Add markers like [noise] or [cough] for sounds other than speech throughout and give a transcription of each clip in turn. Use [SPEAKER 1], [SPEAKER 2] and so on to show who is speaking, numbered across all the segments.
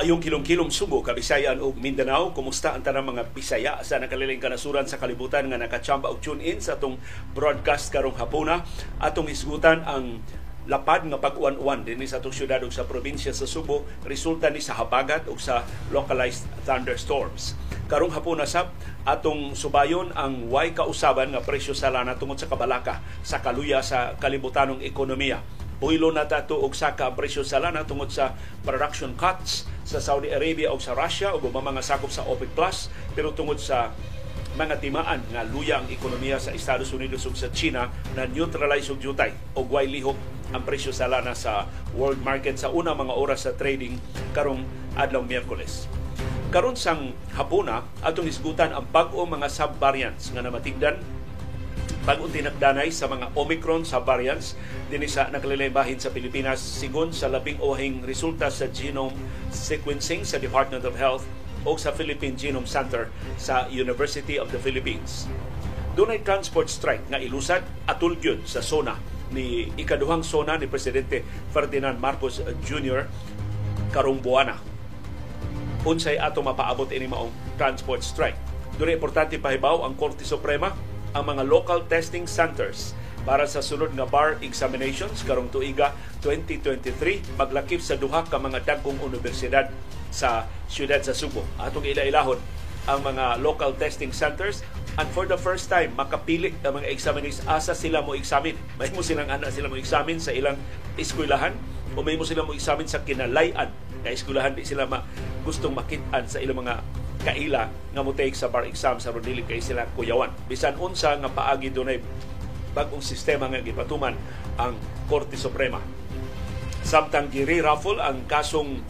[SPEAKER 1] Maayong kilong-kilong Subo, Kabisayan ug Mindanao. Kumusta ang tanang mga Bisaya sa nakaliling kanasuran sa kalibutan nga nakachamba og tune in sa atong broadcast karong hapuna. Atong isgutan ang lapad nga pag-uwan-uwan dinhi sa atong syudad ug sa probinsya sa Subo resulta ni sa habagat ug sa localized thunderstorms. Karong hapuna sab atong subayon ang way kausaban nga presyo sa lana tungod sa kabalaka sa kaluya sa kalibutanong ekonomiya Buhilo na tato og saka ang presyo sa lana tungod sa production cuts sa Saudi Arabia o sa Russia o mga sakop sa OPEC Plus pero tungod sa mga timaan nga luya ang ekonomiya sa Estados Unidos ug sa China na neutralize og jutay og way lihok ang presyo sa lana sa world market sa una mga oras sa trading karong adlaw Miyerkules. Karon sang hapuna atong isgutan ang bag-o mga sub-variants nga namatigdan bagong sa mga Omicron sa variants din sa nakalilibahin sa Pilipinas sigon sa labing ohing resulta sa genome sequencing sa Department of Health o sa Philippine Genome Center sa University of the Philippines. Dunay transport strike nga ilusad atul gyud sa zona ni ikaduhang zona ni Presidente Ferdinand Marcos Jr. karong buwana. Unsay ato mapaabot ini maong transport strike. Dunay importante pahibaw ang Korte Suprema ang mga local testing centers para sa sunod nga bar examinations karong tuiga 2023 maglakip sa duha ka mga dagkong universidad sa siyudad sa Subo. Atong ila-ilahon ang mga local testing centers and for the first time makapili ang mga examinees asa sila mo examine. [laughs] May mo silang ana sila mo examine sa ilang eskwelahan o may mo sila mo examine sa kinalayan na eskwelahan di sila ma gustong makitaan sa ilang mga kaila nga mo take sa bar exam sa dili kay sila kuyawan. Bisan unsa nga paagi dunay bagong sistema nga gipatuman ang Korte Suprema. Samtang giri raffle ang kasong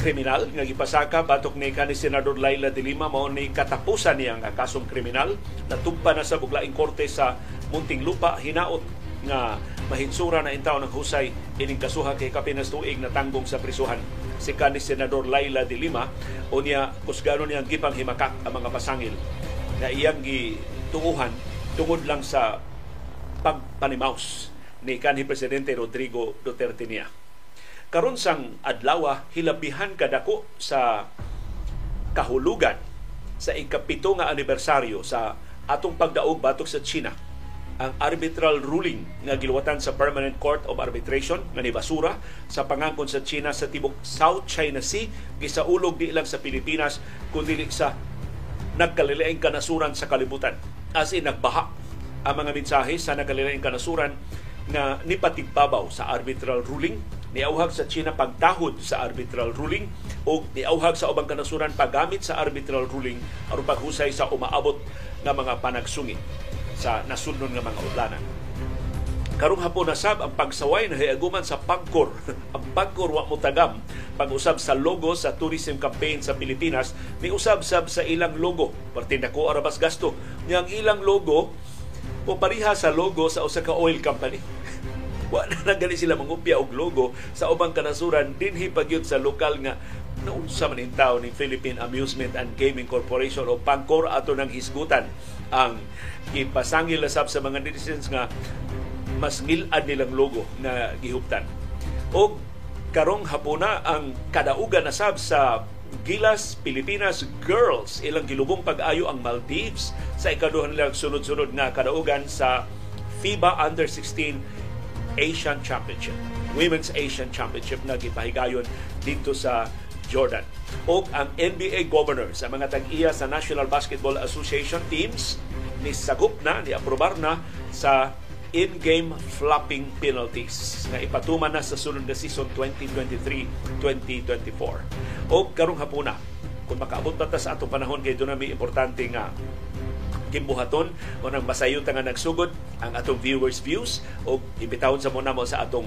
[SPEAKER 1] kriminal nga gipasaka batok ni kanhi senador Laila de Lima mao ni katapusan niya nga kasong kriminal. Natugpa na sa buglaing korte sa Munting Lupa hinaot nga mahinsura na intaw ng husay ining kasuha kay kapinas tuig na tanggong sa prisuhan si kanis Senador Laila de Lima o niya kusgano niyang gipang himakak ang mga pasangil na iyang gituuhan tungod lang sa pagpanimaus ni kanhi Presidente Rodrigo Duterte niya. Karon sang adlaw hilabihan kadako sa kahulugan sa ikapito nga anibersaryo sa atong pagdaog batok sa China ang arbitral ruling nga giluwatan sa Permanent Court of Arbitration nga ni basura sa pangangkon sa China sa tibok South China Sea. Gisaulog di lang sa Pilipinas kundi sa nagkalilaing kanasuran sa kalibutan. As in nagbaha ang mga mensahe sa nagkalilaing kanasuran nga nipatigbabaw sa arbitral ruling niauhag sa China pagtahod sa arbitral ruling o niauhag sa ubang kanasuran paggamit sa arbitral ruling aron paghusay sa umaabot nga mga panagsungi sa nasunod nga mga utlanan. Karong hapon na sab ang pagsaway na hiaguman sa pagkor. [laughs] ang pagkor wa mutagam pag-usab sa logo sa tourism campaign sa Pilipinas ni usab-sab sa ilang logo. Parte ko arabas gasto. Yang ilang logo o pariha sa logo sa usa ka oil company. [laughs] wa na gani sila mangupya og logo sa ubang kanasuran dinhi pagyud sa lokal nga naunsa man ni Philippine Amusement and Gaming Corporation o Pangkor ato ng hisgutan ang ipasangil sab sa mga netizens nga mas milad nilang logo na gihuptan. O karong hapuna ang kadaugan na sab sa Gilas Pilipinas Girls ilang gilubong pag-ayo ang Maldives sa ikaduhan nilang sunod-sunod nga kadaugan sa FIBA Under 16 Asian Championship. Women's Asian Championship na gipahigayon dito sa Jordan. O ang NBA governor sa mga tag-iya sa National Basketball Association teams ni sagup na, ni aprobar na sa in-game flopping penalties na ipatuman na sa sunod na season 2023-2024. O karong hapuna, kung makaabot pa ta sa atong panahon kay doon may importante nga kimbuhaton o nang masayon nga nagsugod ang atong viewers views o ibitawon sa muna mo sa atong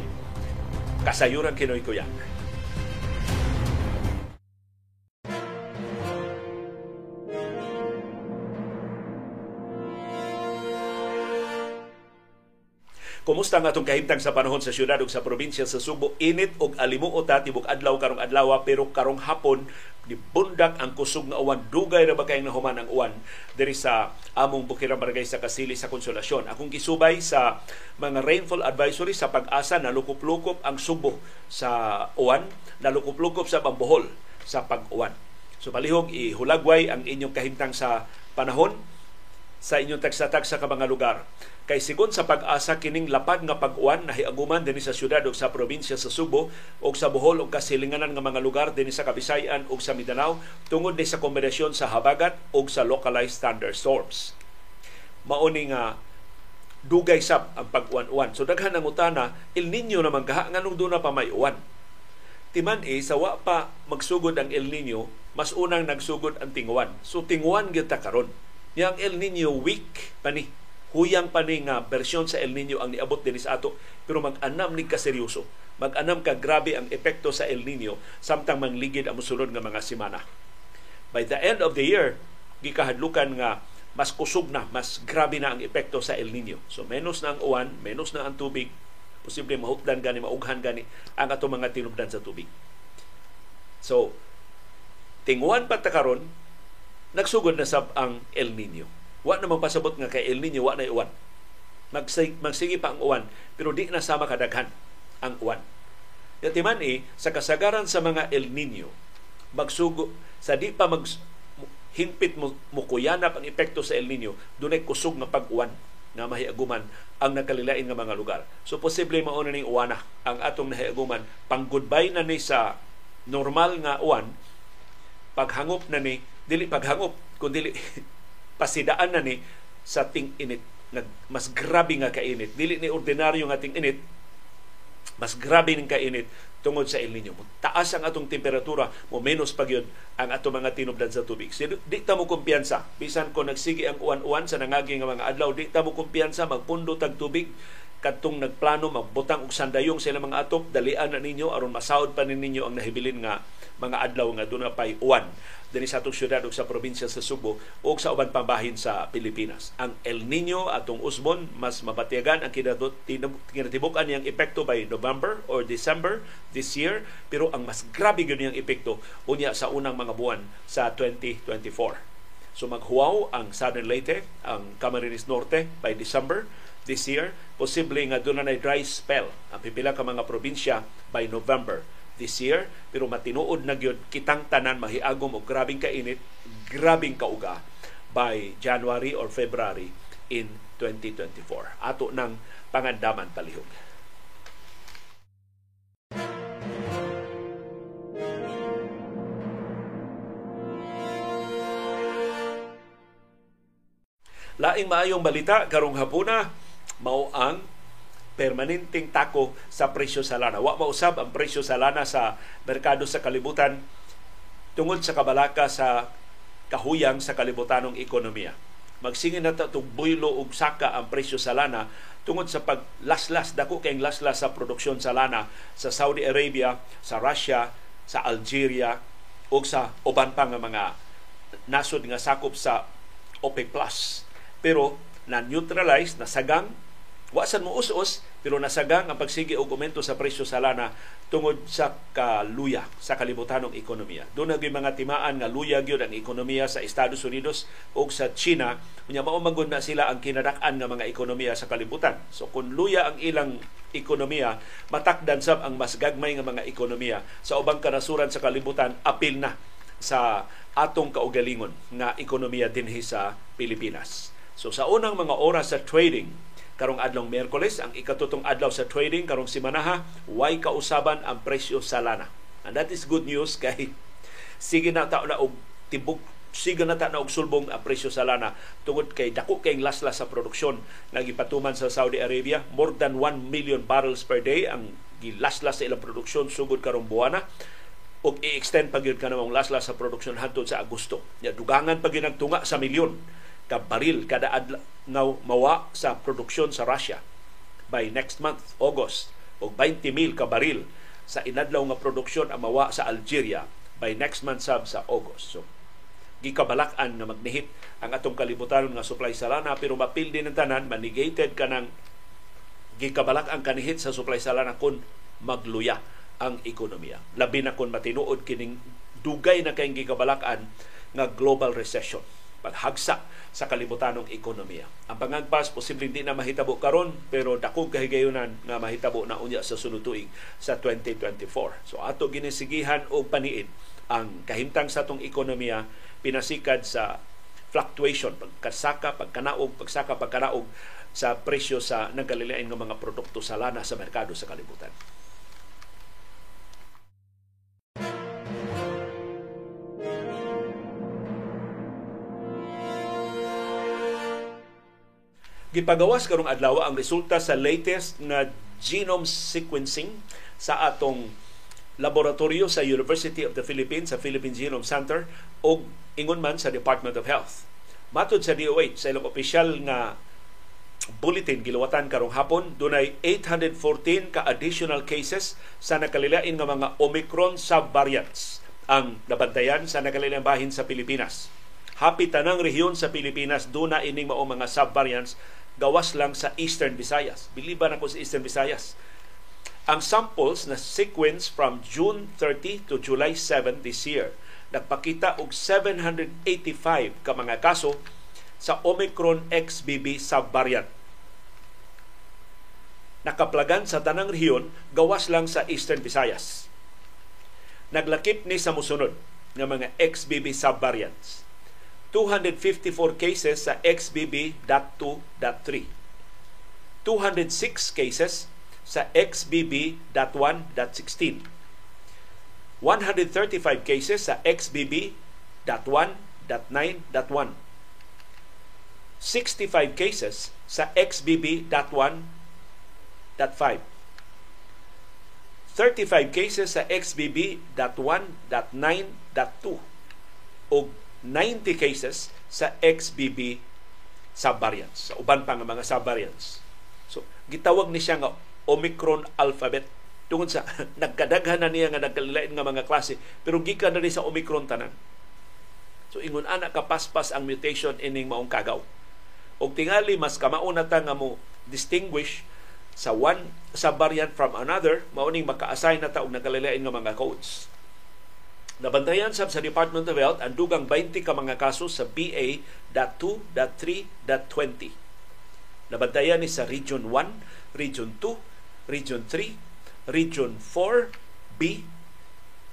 [SPEAKER 1] kasayuran kinoy kuya. Kumusta nga atong kahimtang sa panahon sa syudad ug sa probinsya sa Subo? Init og alimuot ta tibok adlaw karong adlaw pero karong hapon di bundak ang kusog nga uwan dugay ra ba kay nahuman ang uwan diri sa among Bukirang Barangay sa Kasili sa Konsolasyon. Akong gisubay sa mga rainfall advisory sa pag-asa na lukop-lukop ang Subo sa uwan, na lukop-lukop sa pambuhol sa pag-uwan. So palihog ihulagway ang inyong kahimtang sa panahon sa inyong tagsa-tagsa ka mga lugar. Kay sigon sa pag-asa kining lapad nga pag-uwan nahiaguman dinhi sa syudad ug sa probinsya sa Subo ug sa Bohol ug kasilinganan nga mga lugar dinhi sa Kabisayan ug sa Mindanao tungod ni sa kombinasyon sa habagat ug sa localized thunderstorms. Mao ni nga dugay sab ang pag-uwan-uwan. So daghan ang utana, El Nino naman kaha nganong do na pa may uwan. Timan e, sa wa pa magsugod ang El Nino, mas unang nagsugod ang tinguan. So tinguan gyud ta karon Yang El Nino week pa ni. Huyang pa ni nga bersyon sa El Nino ang niabot din sa ato. Pero mag-anam ni kaseryoso. Mag-anam ka grabe ang epekto sa El Nino samtang mangligid ang musulod nga mga simana. By the end of the year, gikahadlukan nga mas kusog na, mas grabe na ang epekto sa El Nino. So menos na ang uwan, menos na ang tubig, posible mahutdan gani, maughan gani ang ato mga tinubdan sa tubig. So, tinguan pa ta karon nagsugod na sab ang El Nino. Wa na pasabot nga kay El Nino wa na uwan. Magsig, magsige pa ang uwan pero di na sama kadaghan ang uwan. Yatiman eh, sa kasagaran sa mga El Nino, magsugo sa di pa mag hinpit mo mukuyanap ang epekto sa El Nino, dunay kusog nga pag-uwan nga mahiaguman ang nakalilain nga mga lugar. So posible mao na ning uwana ang atong nahiaguman pang goodbye na ni sa normal nga uwan paghangop na ni dili paghangop kun dili [laughs] pasidaan na ni sa ting init nag mas grabe nga kainit dili ni ordinaryo nga ting init mas grabe ning kainit tungod sa El Nino. Taas ang atong temperatura, mo menos pa gyud ang atong mga tinubdan sa tubig. So, di ta mo kumpiyansa. Bisan ko nagsigi ang uwan-uwan sa nangagi nga mga adlaw, di ta mo kumpiyansa magpundo tag tubig kadtong nagplano magbutang og sandayong sila mga atop dalian na ninyo aron masahod pa ninyo ang nahibilin nga mga adlaw nga doon pay uwan dinhi sa atong syudad ug sa probinsya sa Subo ug sa uban pang bahin sa Pilipinas. Ang El Nino atong usbon mas mabatiyagan ang kinatibukan niyang epekto by November or December this year pero ang mas grabe gyud niyang epekto unya sa unang mga buwan sa 2024. So maghuaw ang Southern Leyte, ang Camarines Norte by December this year. Posible nga doon na dry spell ang pipila ka mga probinsya by November this year pero matinuod na gyud kitang tanan mahiagom og grabing kainit grabing kauga by January or February in 2024 ato nang pangandaman palihog Laing maayong balita karong hapuna mao ang permanenteng tako sa presyo sa lana. Wa mausab ang presyo sa lana sa merkado sa kalibutan tungod sa kabalaka sa kahuyang sa kalibutanong ekonomiya. Magsingin na itong buylo ug saka ang presyo sa lana tungod sa paglaslas, dako kayong laslas sa produksyon sa lana sa Saudi Arabia, sa Russia, sa Algeria, o sa uban pa nga mga nasod nga sakop sa OPEC+. Plus. Pero na-neutralize, nasagang Wasan mo us-us, pero nasagang ang pagsigi og aumento sa presyo sa lana tungod sa kaluya sa kalibutanong ekonomiya. Doon na mga timaan nga luya gyud ang ekonomiya sa Estados Unidos o sa China, unya mao na sila ang kinadak-an nga mga ekonomiya sa kalibutan. So kung luya ang ilang ekonomiya, matakdan sab ang mas gagmay nga mga ekonomiya sa ubang kanasuran sa kalibutan apil na sa atong kaugalingon nga ekonomiya dinhi sa Pilipinas. So sa unang mga oras sa trading, karong adlaw Miyerkules ang ikatutong adlaw sa trading karong simanaha way kausaban ang presyo sa lana? And that is good news kay [laughs] sige na ta na og tibok sige na ta na og sulbong ang presyo sa lana. Tungod kay dako kay laslas sa produksyon nga gipatuman sa Saudi Arabia more than 1 million barrels per day ang gilaslas sa ilang produksyon sugod karong buwana. Og i-extend pa gyud kanang laslas sa produksyon hangtod sa Agosto. Ya dugangan pa gyud sa milyon ka baril kada adlaw mawa sa produksyon sa Russia. By next month August og 20 mil ka baril sa inadlaw nga produksyon ang mawa sa Algeria by next month sab sa August. So gikabalak-an na magnihit ang atong kalibutan nga supply sa lana pero mapil din ang tanan manigated ka ng gikabalak ang kanihit sa supply sa lana kung magluya ang ekonomiya. Labi na kung matinuod kining dugay na kayong gikabalakan nga global recession paghagsa sa kalibutanong ekonomiya. Ang pangagpas posible hindi na mahitabo karon pero dakong kahigayunan nga mahitabo na unya sa sunod tuig sa 2024. So ato ginisigihan og paniid ang kahimtang sa atong ekonomiya pinasikad sa fluctuation, pagkasaka, pagkanaog, pagsaka, pagkanaog sa presyo sa nagkalilain ng mga produkto sa lana sa merkado sa kalibutan. Gipagawas karong adlaw ang resulta sa latest na genome sequencing sa atong laboratorio sa University of the Philippines sa Philippine Genome Center o ingon man sa Department of Health. Matod sa DOH sa ilang opisyal nga bulletin giluwatan karong hapon dunay 814 ka additional cases sa nakalilain nga mga Omicron subvariants ang nabantayan sa nakalilain bahin sa Pilipinas. Happy tanang rehiyon sa Pilipinas duna ining mao mga subvariants gawas lang sa Eastern Visayas. Biliban ako sa Eastern Visayas ang samples na sequence from June 30 to July 7 this year nagpakita og 785 ka mga kaso sa Omicron XBB subvariant. Nakaplagan sa tanang rehiyon gawas lang sa Eastern Visayas. Naglakip ni sa musunod ng mga XBB subvariants. 254 cases sa XBB.2.3. 206 cases sa XBB.1.16. 135 cases sa XBB.1.9.1. 65 cases sa XBB.1.5. 35 cases sa XBB.1.9.2 o 90 cases sa XBB subvariants, sa uban pa nga mga subvariants. So, gitawag ni siya nga Omicron alphabet tungod sa [laughs] nagkadaghan na niya nga nagkalilain nga mga klase pero gikan na ni sa Omicron tanan. So ingon ana kapaspas ang mutation ining maong kagaw. Og tingali mas kamauna ta nga mo distinguish sa one sa variant from another mao ning maka-assign na ta og nagkalilain nga mga codes. Nabantayan sab sa Department of Health ang dugang 20 ka mga kaso sa BA.2.3.20. Nabantayan ni sa Region 1, Region 2, Region 3, Region 4, B,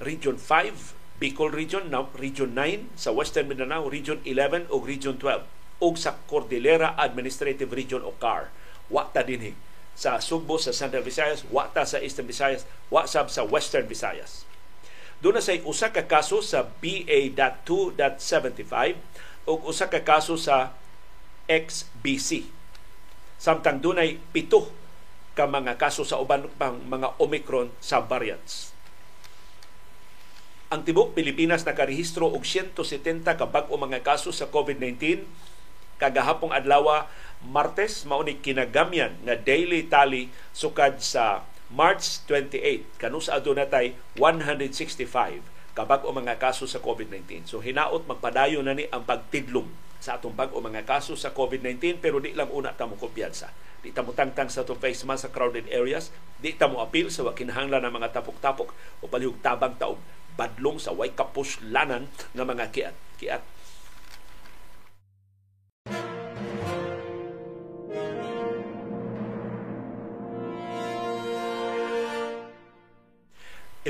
[SPEAKER 1] Region 5, Bicol Region, now Region 9 sa Western Mindanao, Region 11 o Region 12 ug sa Cordillera Administrative Region o CAR. Wa ta dinhi sa Sugbo sa Central Visayas, wa ta sa Eastern Visayas, wa sab sa Western Visayas. Doon na say usa ka kaso sa BA.2.75 ug usa ka kaso sa XBC. Samtang dunay pito ka mga kaso sa uban pang mga Omicron subvariants. Ang tibok Pilipinas nakarehistro og 170 ka bag-o mga kaso sa COVID-19 kagahapong adlaw Martes mao ni kinagamyan nga daily tally sukad sa March 28 kanus adto natay 165 kabag o mga kaso sa COVID-19. So hinaot magpadayon na ni ang pagtidlom sa atong bag o mga kaso sa COVID-19 pero di lang una ta mo kumpiyansa Di ta mo tangtang sa to face mask sa crowded areas. Di ta mo appeal sa wakinahanglan ng mga tapok-tapok o palihog tabang taog badlong sa way kapuslanan ng mga kiat. Kiat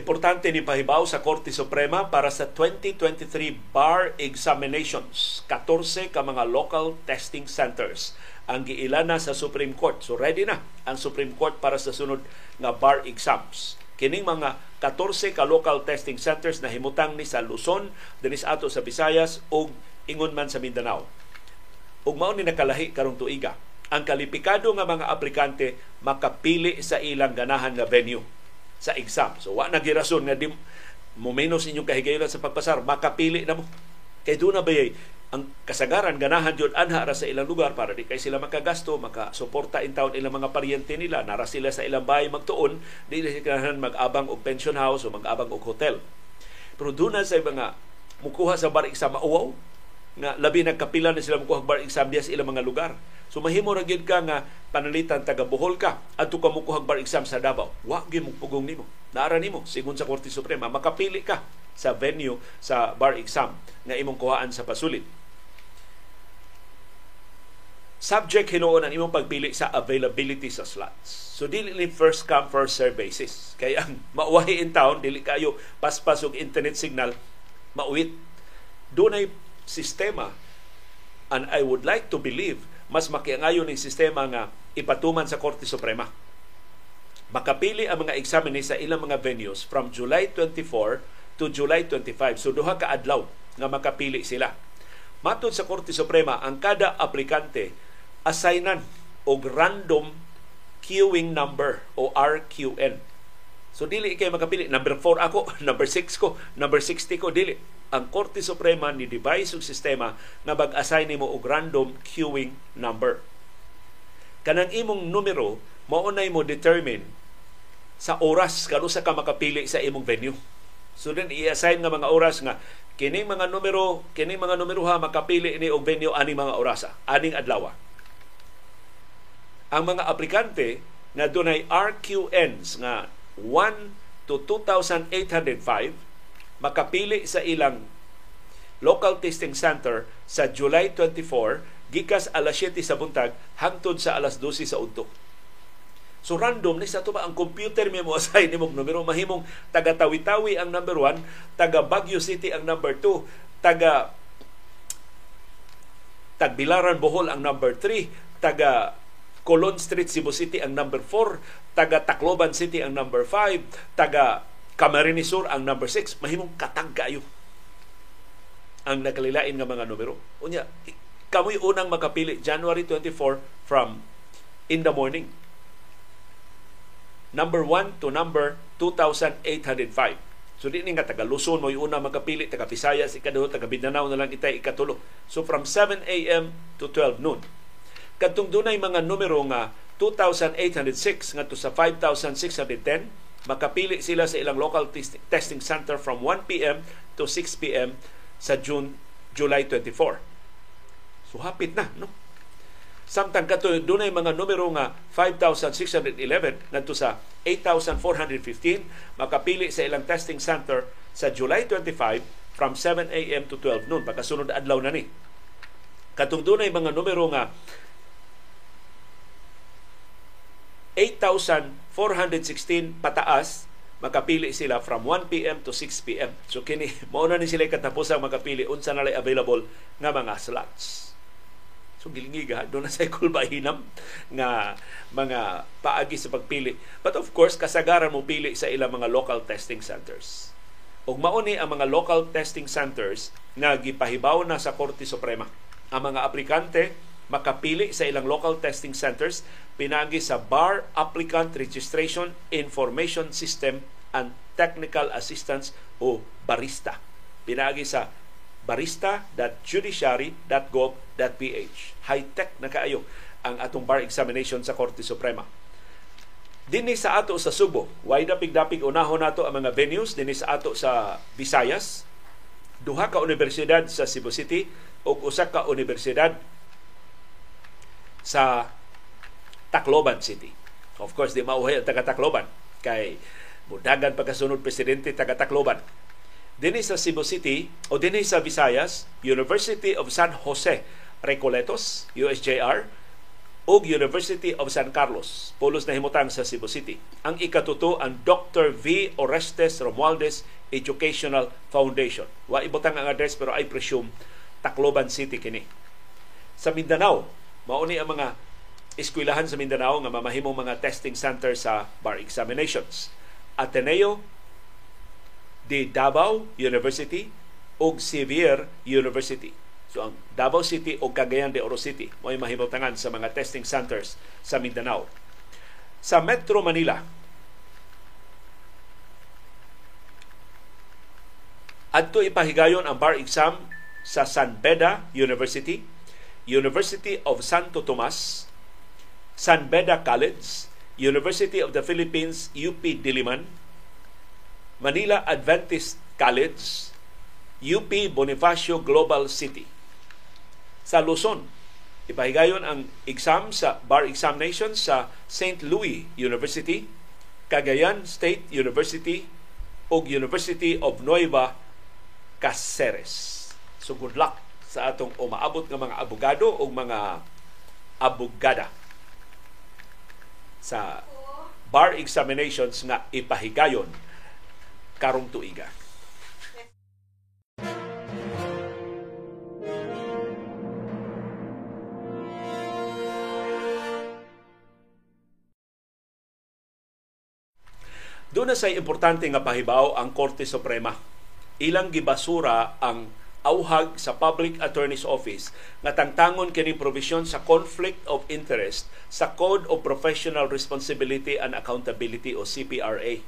[SPEAKER 1] Importante ni pahibaw sa Korte Suprema para sa 2023 bar examinations. 14 ka mga local testing centers ang giilana sa Supreme Court. So ready na ang Supreme Court para sa sunod nga bar exams. Kining mga 14 ka local testing centers na himutang ni sa Luzon, dinis ato sa Visayas ug ingon man sa Mindanao. Ug mao ni nakalahi karong tuiga. Ang kalipikado nga mga aplikante makapili sa ilang ganahan nga venue sa exam. So wa na nga di mo menos inyong kahigayon sa pagpasar, makapili na mo. Kay doon na ba ang kasagaran ganahan jud anha ra sa ilang lugar para di kay sila makagasto makasuporta in town ilang mga paryente nila nara sila sa ilang bahay magtuon di sila ganahan mag-abang og pension house o mag-abang og hotel pero doon sa mga mukuha sa barik sa mauwaw nga labi nagkapila na sila mo bar exam diya sa ilang mga lugar. So mahimo ra gyud ka nga panalitan taga Bohol ka adto ka mo bar exam sa Davao. Wa gyud mo pugong nimo. Naara nimo sigon sa Korte Suprema makapili ka sa venue sa bar exam nga imong kuhaan sa pasulit. Subject hinuon ang imong pagpili sa availability sa slots. So dili ni first come first serve basis. Kaya ang [laughs] mauwahi in town dili kayo paspas og internet signal mauwit. Doon ay sistema and I would like to believe mas makiangayon ng sistema nga ipatuman sa Korte Suprema. Makapili ang mga examine sa ilang mga venues from July 24 to July 25. So duha ka adlaw nga makapili sila. Matod sa Korte Suprema, ang kada aplikante assignan og random queuing number o RQN. So dili kay makapili number 4 ako, [laughs] number 6 ko, number 60 ko dili ang Korte Suprema ni device og sistema nga mag-assign nimo og random queuing number. Kanang imong numero mao mo determine sa oras kano sa ka makapili sa imong venue. So then i-assign nga mga oras nga kining mga numero, kining mga numero ha makapili ni og venue aning mga orasa, aning adlaw. Ang mga aplikante nga dunay RQNs nga 1 to 2,805 makapili sa ilang local testing center sa July 24 gikas alas 7 sa buntag hangtod sa alas 12 sa udto. So random ni sa ba ang computer [laughs] mi mo assign nimong numero mahimong taga Tawi-Tawi ang number 1, taga Baguio City ang number 2, taga Tagbilaran Bohol ang number 3, taga Colon Street Cebu City ang number 4, taga Tacloban City ang number 5, taga Camarines Sur ang number 6, mahimong katag kayo ang nakalilain nga mga numero. Unya, kamoy unang makapili January 24 from in the morning. Number 1 to number 2,805. So di ni nga taga Luzon mo una makapili, taga Visayas ikaduho, taga Mindanao na lang itay ikatulo. So from 7 a.m. to 12 noon. Kadtong dunay mga numero nga 2,806 ngadto sa 5,610 makapili sila sa ilang local testing center from 1 p.m. to 6 p.m. sa June July 24. So hapit na, no? Samtang kato dunay mga numero nga 5,611 ngadto sa 8,415 makapili sa ilang testing center sa July 25 from 7 a.m. to 12 noon pagkasunod adlaw na ni. Katong dunay mga numero nga 8,416 pataas makapili sila from 1 p.m. to 6 p.m. So kini [laughs] mao na ni sila katapos ang makapili unsa na available nga mga slots. So gilingiga do na sa kulbahinam nga mga paagi sa pagpili. But of course kasagaran mo pili sa ilang mga local testing centers. Ug mao ni ang mga local testing centers nga gipahibaw na sa Korte Suprema. Ang mga aplikante makapili sa ilang local testing centers pinagi sa Bar Applicant Registration Information System and Technical Assistance o barista. Pinagi sa barista.judiciary.gov.ph. High-tech na kaayo ang atong bar examination sa Korte Suprema. Dinhi sa ato sa Subo, way dapig-dapig unahon nato ang mga venues dinhi sa ato sa Visayas. Duha ka universidad sa Cebu City ug usa ka universidad sa Tacloban City. Of course, di mauhay ang taga Tacloban kay mudagan pagkasunod presidente taga Tacloban. Dinhi sa Cebu City o dinhi sa Visayas, University of San Jose Recoletos, USJR, ug University of San Carlos, pulos na himutang sa Cebu City. Ang ikatuto ang Dr. V. Orestes Romualdez Educational Foundation. Wa ibutang ang address pero I presume Tacloban City kini. Sa Mindanao, Mauni ang mga eskwelahan sa Mindanao nga mamahimong mga testing center sa bar examinations. Ateneo de Davao University ug Xavier University. So ang Davao City o Cagayan de Oro City mo mahimutangan sa mga testing centers sa Mindanao. Sa Metro Manila, adto ipahigayon ang bar exam sa San Beda University University of Santo Tomas, San Beda College, University of the Philippines, UP Diliman, Manila Adventist College, UP Bonifacio Global City. sa Luzon. Ipahigayon ang exam sa bar examination sa St. Louis University, Cagayan State University ug University of Nueva Caceres. So good luck sa atong umaabot nga mga abogado o mga abogada sa bar examinations nga ipahigayon karong tuiga. Doon na say importante nga pahibaw ang Korte Suprema. Ilang gibasura ang auhag sa Public Attorney's Office nga tangtangon kini provision sa Conflict of Interest sa Code of Professional Responsibility and Accountability o CPRA.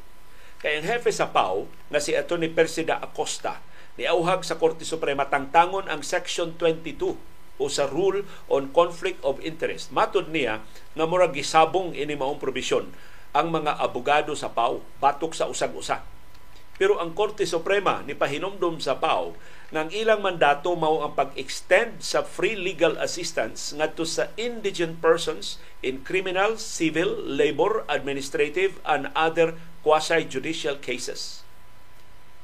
[SPEAKER 1] Kaya ang hefe sa PAO nga si Attorney Persida Acosta ni auhag sa Korte Suprema tangtangon ang Section 22 o sa Rule on Conflict of Interest. Matod niya nga murag gisabong ini maong provision ang mga abogado sa PAO batok sa usag-usa. Pero ang Korte Suprema ni pahinomdom sa PAO ng ilang mandato mao ang pag-extend sa free legal assistance ngadto sa indigent persons in criminal, civil, labor, administrative and other quasi-judicial cases.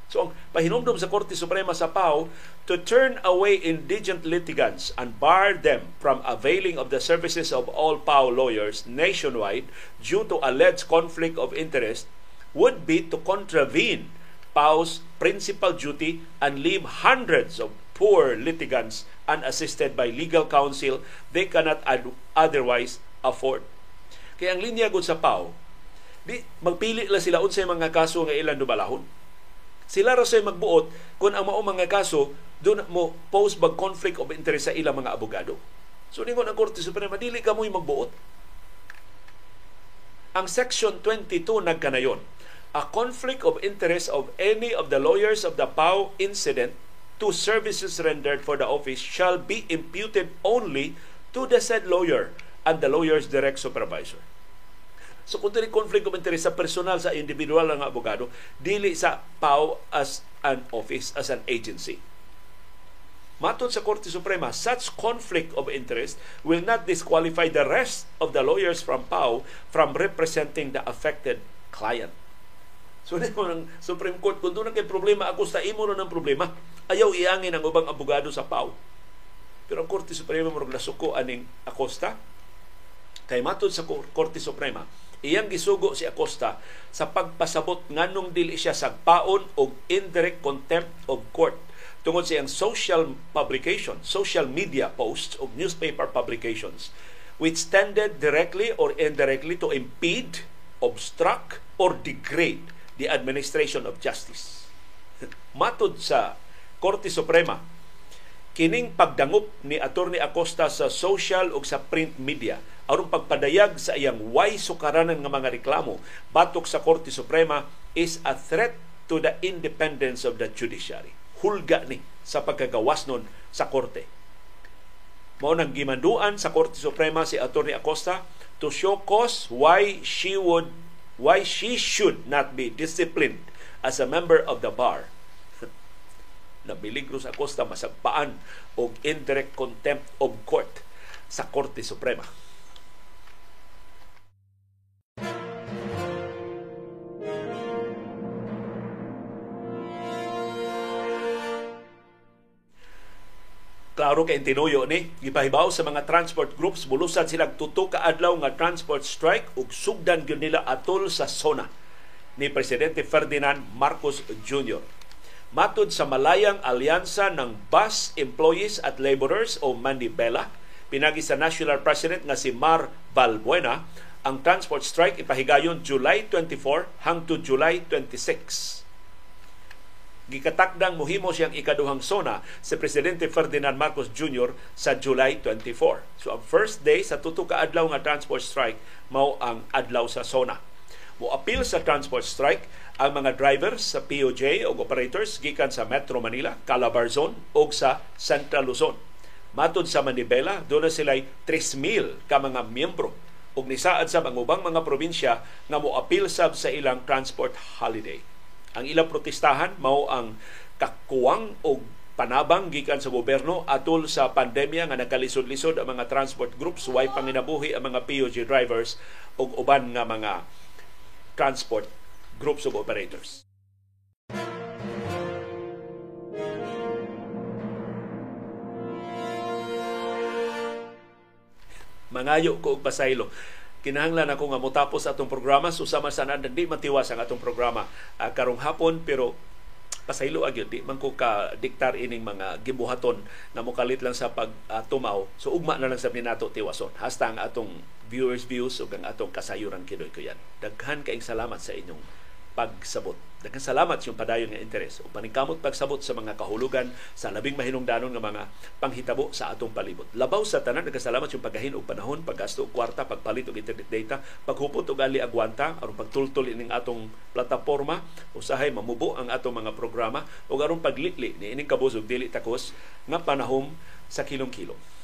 [SPEAKER 1] So ang pahinomdom sa Korte Suprema sa PAO to turn away indigent litigants and bar them from availing of the services of all PAO lawyers nationwide due to alleged conflict of interest would be to contravene PAO's principal duty and leave hundreds of poor litigants unassisted by legal counsel they cannot ad- otherwise afford. Kaya ang linya gud sa PAO, di magpili lang sila unsay mga kaso nga ilang dubalahon sila ra say magbuot kung ang mao mga kaso doon mo pose bag conflict of interest sa ilang mga abogado. So ningon ang Korte Suprema dili ka mo'y magbuot. Ang section 22 nagkanayon a conflict of interest of any of the lawyers of the PAO incident to services rendered for the office shall be imputed only to the said lawyer and the lawyer's direct supervisor. So kung dili conflict of interest sa personal sa individual nga abogado, dili sa PAO as an office, as an agency. Matod sa Korte Suprema, such conflict of interest will not disqualify the rest of the lawyers from PAO from representing the affected client. So nimo ng Supreme Court kung doon kay problema ako sa imo ng problema, ayaw iangin ang ubang abogado sa PAO. Pero ang Korte Suprema mo nasuko aning Acosta kay matod sa Korte Suprema, iyang gisugo si Acosta sa pagpasabot nganong dili siya sagpaon og indirect contempt of court tungod sa iyang social publication, social media posts of newspaper publications which tended directly or indirectly to impede, obstruct, or degrade the administration of justice. Matod sa Korte Suprema, kining pagdangup ni Attorney Acosta sa social ug sa print media aron pagpadayag sa iyang way sukaranan nga mga reklamo batok sa Korte Suprema is a threat to the independence of the judiciary. Hulga ni sa pagkagawas nun sa korte. Mao nang gimanduan sa Korte Suprema si Attorney Acosta to show cause why she would why she should not be disciplined as a member of the bar [laughs] na biligro sa Costa masagpaan og indirect contempt of court sa Korte Suprema. Klaro kay tinuyo ni gipahibaw sa mga transport groups bulusan sila tuto ka adlaw nga transport strike ug sugdan gyud nila atol sa zona ni presidente Ferdinand Marcos Jr. Matod sa Malayang Alyansa ng Bus Employees at Laborers o Manibela, pinagi sa National President nga si Mar Valbuena, ang transport strike ipahigayon July 24 hangtod July 26. Gikatakdang muhimo siyang ikaduhang sona si Presidente Ferdinand Marcos Jr. sa July 24. So ang first day sa tuto ka adlaw nga transport strike mao ang adlaw sa sona. Mo appeal sa transport strike ang mga drivers sa POJ o operators gikan sa Metro Manila, Calabarzon o sa Central Luzon. Matod sa Manibela, doon na sila 3,000 ka mga miyembro ug nisaad sa ang ubang mga probinsya nga mo appeal sab sa ilang transport holiday. Ang ilang protestahan mao ang kakuwang o panabang gikan sa gobyerno atol sa pandemya nga nagkalisod-lisod ang mga transport groups way panginabuhi ang mga POG drivers ug uban nga mga transport groups of operators. Mangayo ko og pasaylo kinahanglan ako nga motapos atong programa. Susama sa nan di matiwas ang atong programa uh, karong hapon. Pero pasaylo agyo di man ko ka diktar ining mga gibuhaton na mokalit lang sa pag uh, so ugma na lang sa minato tiwason. Hasta ang atong viewers views ug ang atong kasayuran kidoy ko yan. Daghan kaing salamat sa inyong pagsabot. Daghang salamat yung padayon nga interes o paningkamot pagsabot sa mga kahulugan sa labing mahinungdanon nga mga panghitabo sa atong palibot. Labaw sa tanan nagkasalamat yung paggahin og panahon, paggasto og kwarta, pagpalit og internet data, paghupot og ali agwanta aron pagtultol ining atong plataporma usahay mamubo ang atong mga programa ug aron paglitli ni ining kabusog dili takos nga panahon sa kilong-kilong.